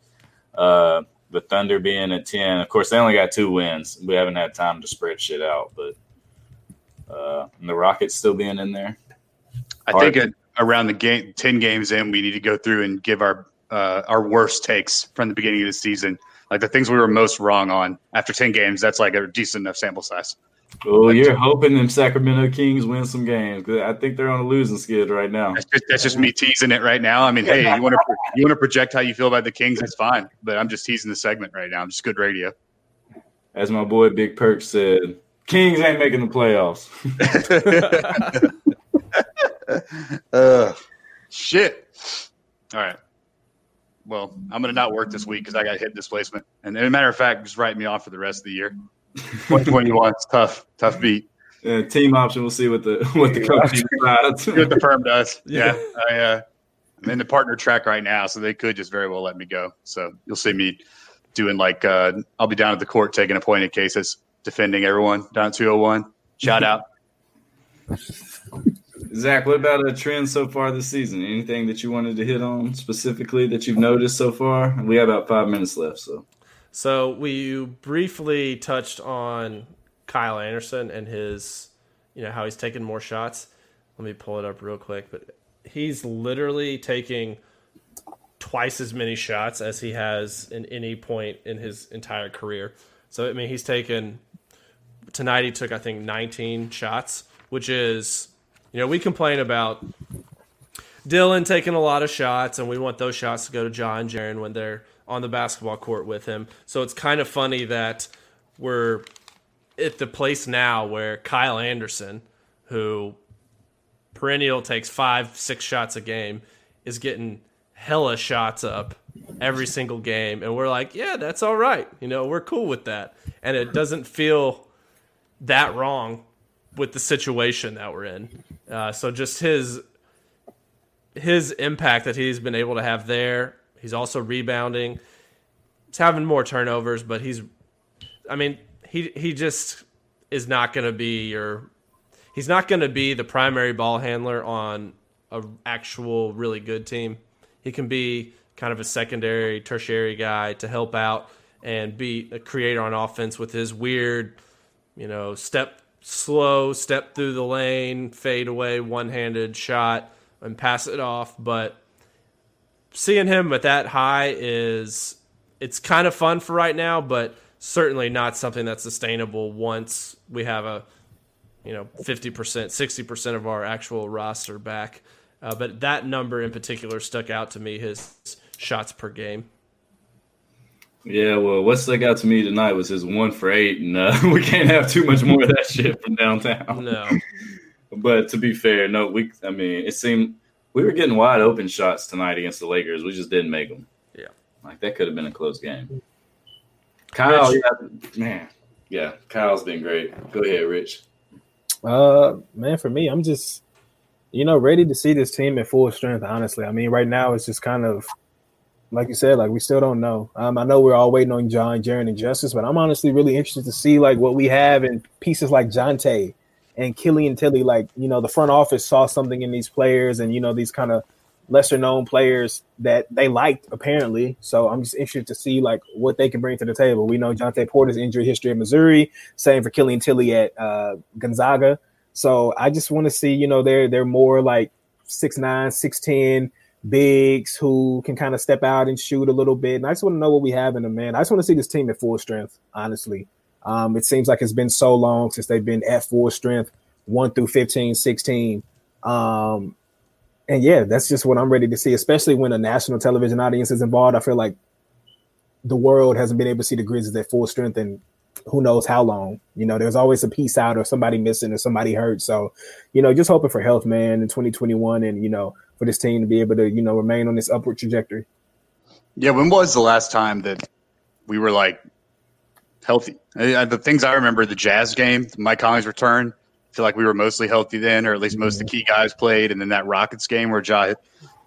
uh, the Thunder being at ten. Of course, they only got two wins. We haven't had time to spread shit out, but uh, the Rockets still being in there. I Hard. think around the game, ten games in, we need to go through and give our uh, our worst takes from the beginning of the season, like the things we were most wrong on. After ten games, that's like a decent enough sample size. Oh, you're hoping them Sacramento Kings win some games. I think they're on a losing skid right now. That's just, that's just me teasing it right now. I mean, hey, you want to you want to project how you feel about the Kings? That's fine, but I'm just teasing the segment right now. I'm just good radio. As my boy Big Perk said, Kings ain't making the playoffs. uh, shit. All right. Well, I'm going to not work this week because I got hip displacement. And as a matter of fact, just write me off for the rest of the year. 2021 is tough, tough beat. Uh, team option. We'll see what the what the coach decides. See what the firm does. Yeah. Yeah. I, uh, I'm in the partner track right now, so they could just very well let me go. So you'll see me doing like, uh, I'll be down at the court taking appointed cases, defending everyone down at 201. Shout out. Zach, what about a trend so far this season? Anything that you wanted to hit on specifically that you've noticed so far? We have about five minutes left, so So we briefly touched on Kyle Anderson and his, you know, how he's taking more shots. Let me pull it up real quick, but he's literally taking twice as many shots as he has in any point in his entire career. So I mean, he's taken tonight. He took I think 19 shots, which is, you know, we complain about Dillon taking a lot of shots, and we want those shots to go to John Jaren when they're on the basketball court with him. So it's kind of funny that we're at the place now where Kyle Anderson, who perennial takes five, six shots a game, is getting hella shots up every single game. And we're like, yeah, that's all right. You know, we're cool with that. And it doesn't feel that wrong with the situation that we're in. Uh, so just his his impact that he's been able to have there. He's also rebounding. He's having more turnovers, but he's I mean, he he just is not going to be your he's not going to be the primary ball handler on a actual really good team. He can be kind of a secondary, tertiary guy to help out and be a creator on offense with his weird, you know, step slow, step through the lane, fade away, one-handed shot and pass it off, but seeing him at that high is it's kind of fun for right now, but certainly not something that's sustainable once we have a you know 50% 60% of our actual roster back. Uh, but that number in particular stuck out to me his shots per game yeah. Well, what stuck out to me tonight was his one for eight, and uh, we can't have too much more of that shit from downtown. no But to be fair, no, we. I mean, it seemed we were getting wide open shots tonight against the Lakers. We just didn't make them. Yeah. like that could have been a close game. Kyle, Rich. yeah, man, yeah, Kyle's been great. Go ahead, Rich. Uh, man, for me, I'm just, you know, ready to see this team at full strength. Honestly, I mean, right now it's just kind of, like you said, like we still don't know. Um, I know we're all waiting on Ja, Jaren, and Justice, but I'm honestly really interested to see like what we have in pieces like Jontay and Killian Tilly. Like, you know, the front office saw something in these players, and you know, these kind of lesser known players that they liked apparently. So I'm just interested to see like what they can bring to the table. We know Jontay Porter's injury history at Missouri, same for Killian Tilly at uh, Gonzaga. So I just want to see, you know, they're they're more like 6'9, 6'10 bigs who can kind of step out and shoot a little bit. And I just want to know what we have in them, man. I just want to see this team at full strength, honestly. Um, it seems like it's been so long since they've been at full strength, 1 through 15, 16. Um, and yeah, that's just what I'm ready to see, especially when a national television audience is involved. I feel like the world hasn't been able to see the Grizzlies at full strength and who knows how long. You know, there's always a piece out or somebody missing or somebody hurt. So, you know, just hoping for health, man, in 2021 and, you know, for this team to be able to, you know, remain on this upward trajectory. Yeah, when was the last time that we were like healthy? The things I remember, the Jazz game, Mike Conley's return. I feel like we were mostly healthy then, or at least most of the key guys played. And then that Rockets game where Ja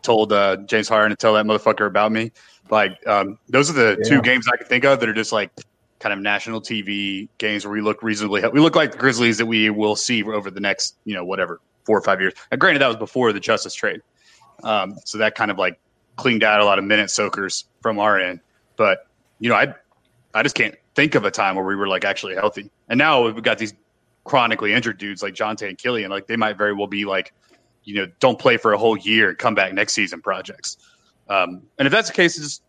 told uh, James Harden to tell that motherfucker about me. Like um, those are the Yeah. two games I can think of that are just like kind of national TV games where we look reasonably. Healthy. We look like the Grizzlies that we will see over the next you know whatever four or five years. And granted, that was before the Justice trade, um, so that kind of like cleaned out a lot of minute soakers from our end. But you know, I I just can't think of a time where we were like actually healthy. And now we've got these chronically injured dudes like Jontay and Killian. Like they might very well be like, you know, don't play for a whole year come back next season projects. Um, and if that's the case, just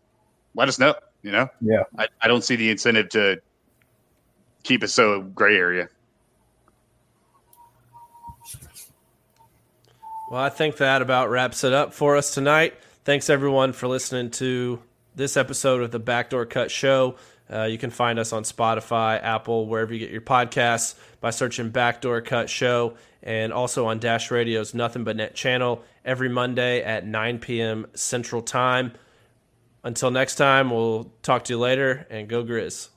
let us know. You know, Yeah. I, I don't see the incentive to keep it so gray area. Well, I think that about wraps it up for us tonight. Thanks everyone for listening to this episode of the Backdoor Cut Show. Uh, you can find us on Spotify, Apple, wherever you get your podcasts by searching Backdoor Cut Show, and also on Dash Radio's Nothing But Net channel every Monday at 9 p.m. Central Time. Until next time, we'll talk to you later and go Grizz.